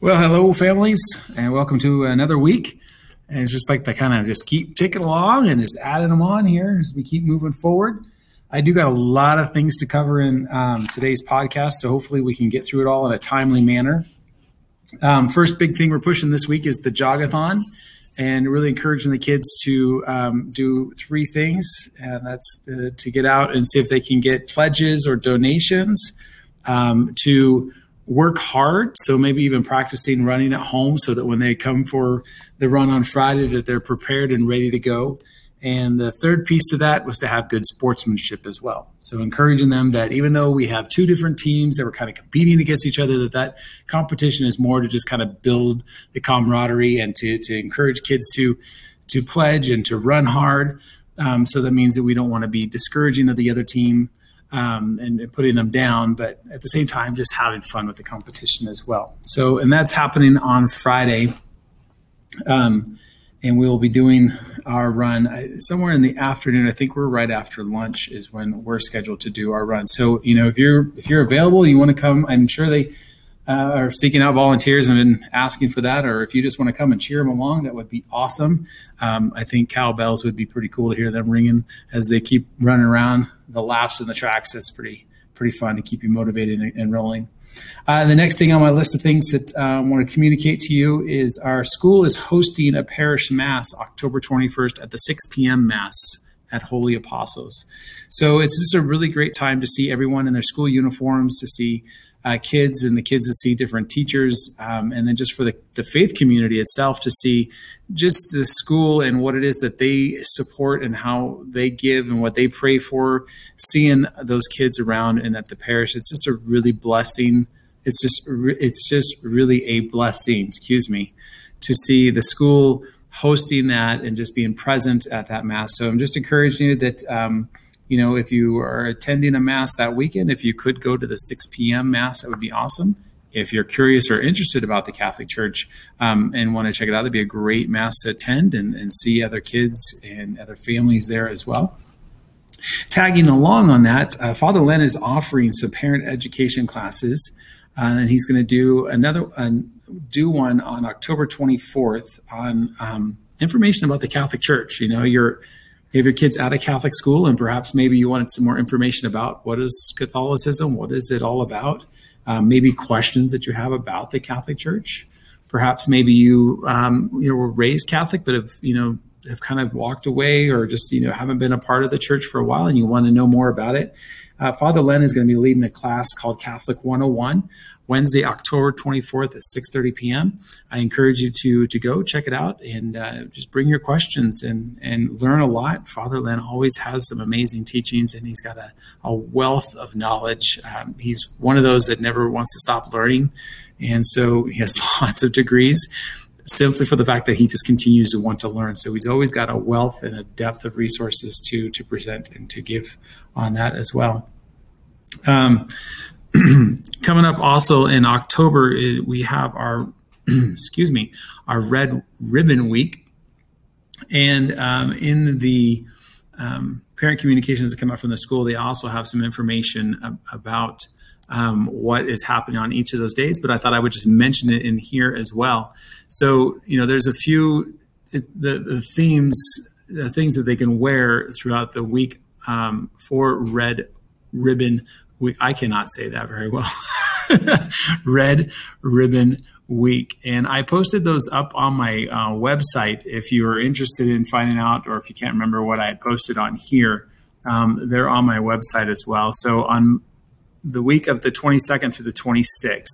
Well, hello, families, and welcome to another week. And it's just like to kind of just keep ticking along and just adding them on here as we keep moving forward. I do got a lot of things to cover in um, today's podcast, so hopefully we can get through it all in a timely manner. Um, first big thing we're pushing this week is the jogathon, and really encouraging the kids to um, do three things, and that's to, to, get out and see if they can get pledges or donations um, to work hard so maybe even practicing running at home so that when they come for the run on friday that they're prepared and ready to go. And the third piece to that was to have good sportsmanship as well. So encouraging them that even though we have two different teams that were kind of competing against each other that that competition is more to just kind of build the camaraderie and to, to encourage kids to to pledge and to run hard. Um, so that means that we don't want to be discouraging of the other team um, and, and, putting them down, but at the same time, just having fun with the competition as well. So, and that's happening on Friday. Um, and we'll be doing our run somewhere in the afternoon. I think we're right after lunch is when we're scheduled to do our run. So, you know, if you're if you're available, you want to come. I'm sure they uh, are seeking out volunteers and asking for that, or if you just want to come and cheer them along, that would be awesome. Um, I think cowbells would be pretty cool to hear them ringing as they keep running around the laps and the tracks. That's pretty pretty fun to keep you motivated and, and rolling. Uh, the next thing on my list of things that uh, I want to communicate to you is our school is hosting a parish mass October 21st at the 6 p.m. mass at Holy Apostles. So it's just a really great time to see everyone in their school uniforms, to see uh, kids and the kids to see different teachers, um, and then just for the, the faith community itself to see just the school and what it is that they support and how they give and what they pray for. Seeing those kids around and at the parish, it's just a really blessing. It's just it's just really a blessing. Excuse me, to see the school hosting that and just being present at that mass. So I'm just encouraging you that. Um, you know, if you are attending a mass that weekend, if you could go to the 6 p.m. mass, that would be awesome. If you're curious or interested about the Catholic Church um, and want to check it out, that'd be a great mass to attend and, and see other kids and other families there as well. Tagging along on that, uh, Father Len is offering some parent education classes, uh, and he's going to do another uh, do one on October 24th on um, information about the Catholic Church. You know, you're have your kids at a Catholic school, and perhaps maybe you wanted some more information about what is Catholicism, what is it all about, um, maybe questions that you have about the Catholic Church. Perhaps maybe you um, you know were raised Catholic, but have you know have kind of walked away, or just you know haven't been a part of the church for a while, and you want to know more about it. Uh, Father Len is going to be leading a class called Catholic 101 Wednesday, October 24th at 6:30 p.m. I encourage you to to go check it out and uh, just bring your questions and and learn a lot. Father Len always has some amazing teachings, and he's got a, a wealth of knowledge. Um, he's one of those that never wants to stop learning, and so he has lots of degrees. Simply for the fact that he just continues to want to learn, so he's always got a wealth and a depth of resources to to present and to give on that as well. Um, coming up also in October, we have our, excuse me, our Red Ribbon Week. And um, in the um, parent communications that come out from the school, they also have some information ab- about um, what is happening on each of those days. But I thought I would just mention it in here as well. So, you know, there's a few the, the themes, the things that they can wear throughout the week um, for Red Ribbon I cannot say that very well. Red Ribbon Week. And I posted those up on my uh, website if you are interested in finding out, or if you can't remember what I had posted on here. Um, they're on my website as well. So on the week of the 22nd through the 26th,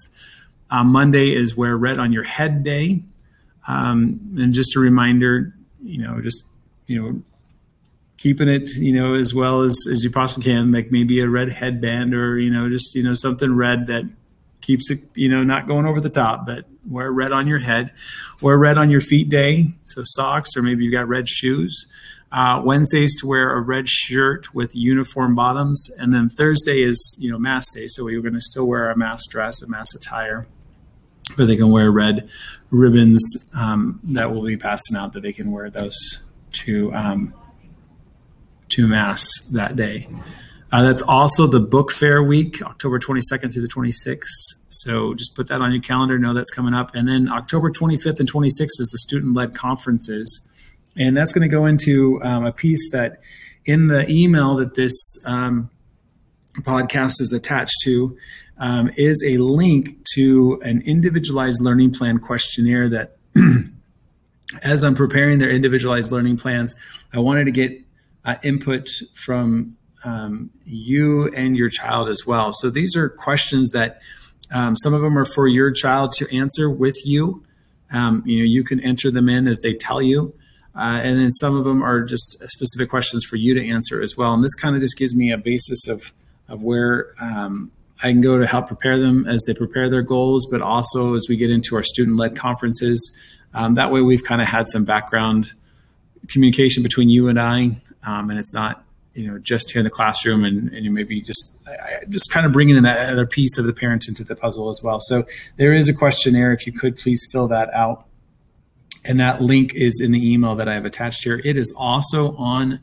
uh, Monday is Wear Red on Your Head Day. Um, and just a reminder, you know, just, you know, keeping it, you know, as well as, as you possibly can, like maybe a red headband or, you know, just, you know, something red that keeps it, you know, not going over the top, but wear red on your head, wear red on your feet day. So socks, or maybe you've got red shoes. Uh, Wednesdays to wear a red shirt with uniform bottoms. And then Thursday is, you know, mass day. So we're going to still wear a mass dress, a mass attire, but they can wear red ribbons um, that will be passing out that they can wear those to, um, to Mass that day. Uh, that's also the book fair week, October 22nd through the 26th. So just put that on your calendar, know that's coming up. And then October 25th and 26th is the student led conferences. And that's going to go into um, a piece that in the email that this um, podcast is attached to um, is a link to an individualized learning plan questionnaire that as I'm preparing their individualized learning plans, I wanted to get uh, input from um, you and your child as well. So these are questions that um, some of them are for your child to answer with you. Um, you know, you can enter them in as they tell you. Uh, and then some of them are just specific questions for you to answer as well. And this kind of just gives me a basis of, of where um, I can go to help prepare them as they prepare their goals, but also as we get into our student led conferences. Um, that way, we've kind of had some background communication between you and I, um, and it's not you know just here in the classroom and, and you maybe just I, just kind of bringing in that other piece of the parent into the puzzle as well. So there is a questionnaire. If you could please fill that out. And that link is in the email that i have attached here. It is also on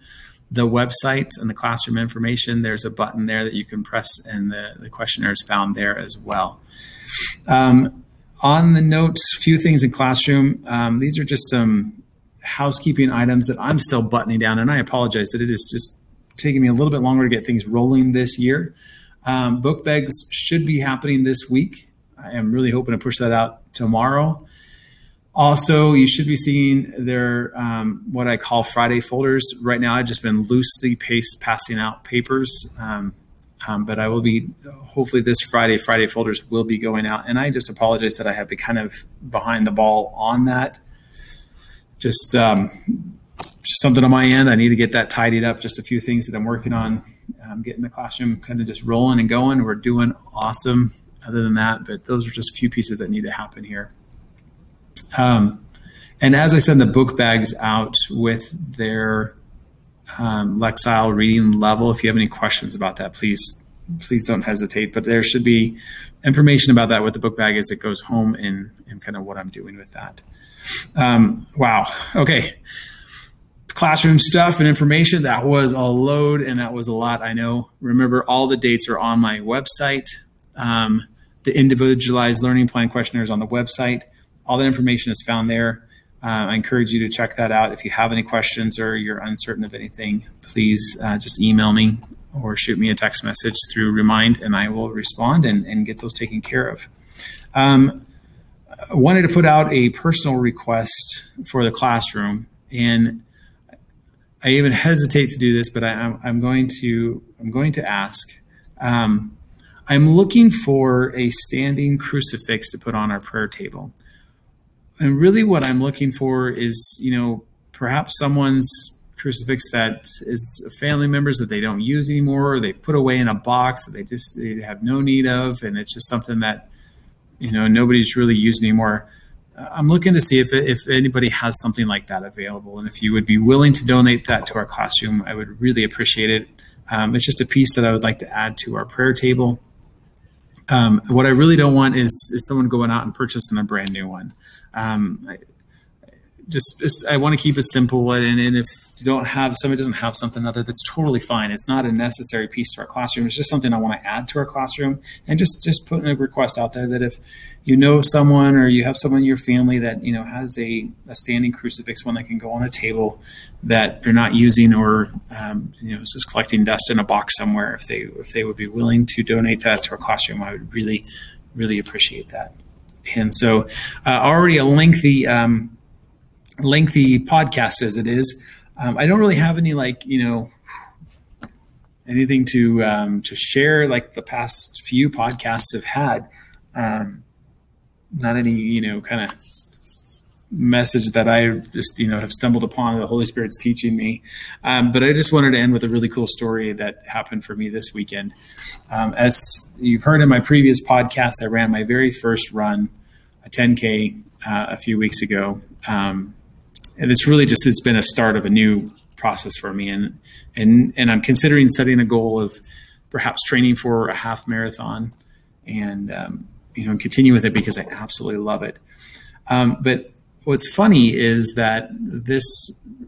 the website and the classroom information. There's a button there that you can press and the, the questionnaire is found there as well. Um, on the notes few things in classroom. Um, these are just some housekeeping items that i'm still buttoning down and i apologize that it is just taking me a little bit longer to get things rolling this year. Um, book bags should be happening this week. I am really hoping to push that out tomorrow. Also, you should be seeing their um, what I call Friday folders. Right now, I've just been loosely passing out papers, um, um, but I will be hopefully this Friday. Friday folders will be going out, and I just apologize that I have been kind of behind the ball on that. Just um, just something on my end. I need to get that tidied up. Just a few things that I'm working on, um, getting the classroom kind of just rolling and going. We're doing awesome. Other than that, but those are just a few pieces that need to happen here. Um, and as I send the book bags out with their um, Lexile reading level, if you have any questions about that, please please don't hesitate. But there should be information about that with the book bag as it goes home and and kind of what I'm doing with that. Um, wow. Okay classroom stuff and information. That was a load and that was a lot, I know. Remember, all the dates are on my website. Um, the individualized learning plan questionnaire is on the website. All that information is found there. Uh, I encourage you to check that out. If you have any questions or you're uncertain of anything, please uh, just email me or shoot me a text message through Remind and I will respond and, and get those taken care of. Um, I wanted to put out a personal request for the classroom. And I even hesitate to do this, but I, am going to I'm going to ask. Um, I'm looking for a standing crucifix to put on our prayer table, and really, what I'm looking for is you know perhaps someone's crucifix that is family members that they don't use anymore, or they've put away in a box that they just they have no need of, and it's just something that you know nobody's really used anymore. I'm looking to see if, if anybody has something like that available. And if you would be willing to donate that to our classroom, I would really appreciate it. Um, it's just a piece that I would like to add to our prayer table. Um, what I really don't want is, is someone going out and purchasing a brand new one. Um, I, just, just, I want to keep it simple. And, and if you don't have somebody doesn't have something other that's totally fine. It's not a necessary piece to our classroom. It's just something i want to add to our classroom. And just just putting a request out there that if you know someone or you have someone in your family that you know has a, a standing crucifix one that can go on a table that they're not using or um, you know it's just collecting dust in a box somewhere if they if they would be willing to donate that to our classroom i would really really appreciate that. And so uh, already a lengthy um, lengthy podcast as it is um, I don't really have any like you know anything to um, to share like the past few podcasts have had. Um, not any you know kind of message that I just you know have stumbled upon the Holy Spirit's teaching me. Um, but I just wanted to end with a really cool story that happened for me this weekend. Um, as you've heard in my previous podcast, I ran my very first run, a 10k, uh, a few weeks ago. Um, and it's really just it's been a start of a new process for me and and and I'm considering setting a goal of perhaps training for a half marathon and um, you know and continue with it because I absolutely love it. Um, but what's funny is that this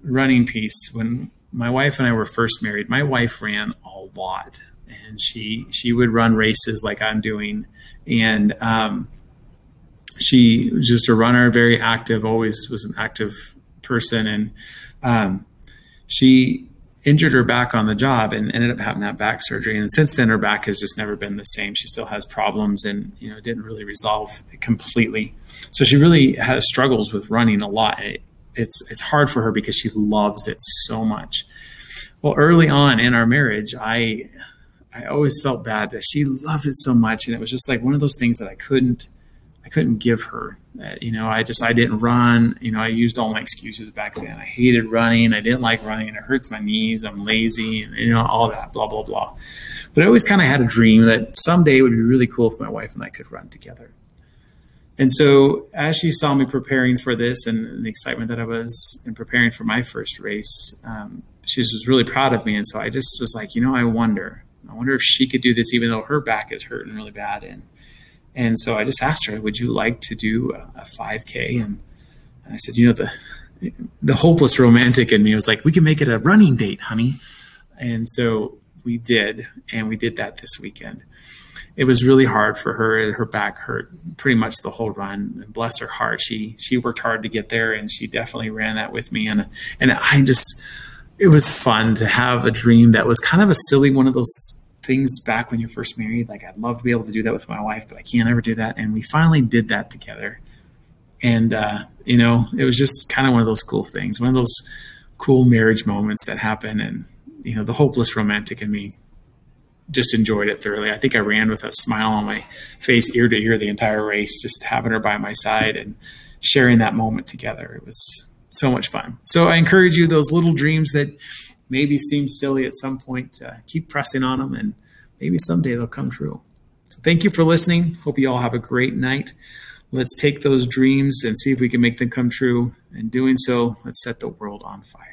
running piece when my wife and I were first married, my wife ran a lot, and she she would run races like I'm doing, and um, she was just a runner, very active, always was an active person, and um, she injured her back on the job and ended up having that back surgery. And since then, her back has just never been the same. She still has problems, and you know, didn't really resolve completely. So she really has struggles with running a lot. It, it's it's hard for her because she loves it so much. Well, early on in our marriage, I I always felt bad that she loved it so much, and it was just like one of those things that I couldn't I couldn't give her. You know, I just I didn't run. You know, I used all my excuses back then. I hated running. I didn't like running. It hurts my knees. I'm lazy, and you know all that blah blah blah. But I always kind of had a dream that someday it would be really cool if my wife and I could run together. And so, as she saw me preparing for this and the excitement that I was in preparing for my first race, um, she was really proud of me. And so I just was like, you know, I wonder, I wonder if she could do this, even though her back is hurting really bad. And and so I just asked her, would you like to do a, a 5K? And, and I said, you know, the the hopeless romantic in me was like, we can make it a running date, honey. And so we did, and we did that this weekend it was really hard for her. Her back hurt pretty much the whole run. And bless her heart, she she worked hard to get there, and she definitely ran that with me. And and I just it was fun to have a dream that was kind of a silly one of those things back when you're first married. Like I'd love to be able to do that with my wife, but I can't ever do that. And we finally did that together. And uh, you know, it was just kind of one of those cool things, one of those cool marriage moments that happen. And you know, the hopeless romantic in me just enjoyed it thoroughly. I think I ran with a smile on my face, ear to ear, the entire race, just having her by my side and sharing that moment together. It was so much fun. So I encourage you, those little dreams that maybe seem silly at some point, uh, keep pressing on them and maybe someday they'll come true. So thank you for listening. Hope you all have a great night. Let's take those dreams and see if we can make them come true. In doing so, let's set the world on fire.